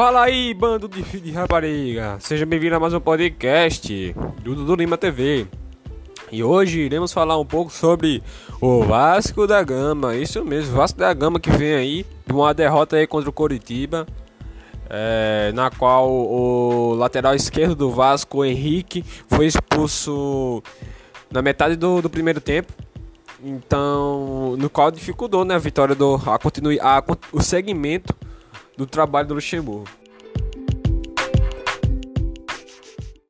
Fala aí, bando de de rapariga! Seja bem-vindo a mais um podcast do Dudu Lima TV. E hoje iremos falar um pouco sobre o Vasco da Gama. Isso mesmo, Vasco da Gama que vem aí de uma derrota aí contra o Coritiba. É, na qual o lateral esquerdo do Vasco, o Henrique, foi expulso na metade do, do primeiro tempo. Então, no qual dificultou né, a vitória do a, continue, a, o segmento do trabalho do Luxemburgo.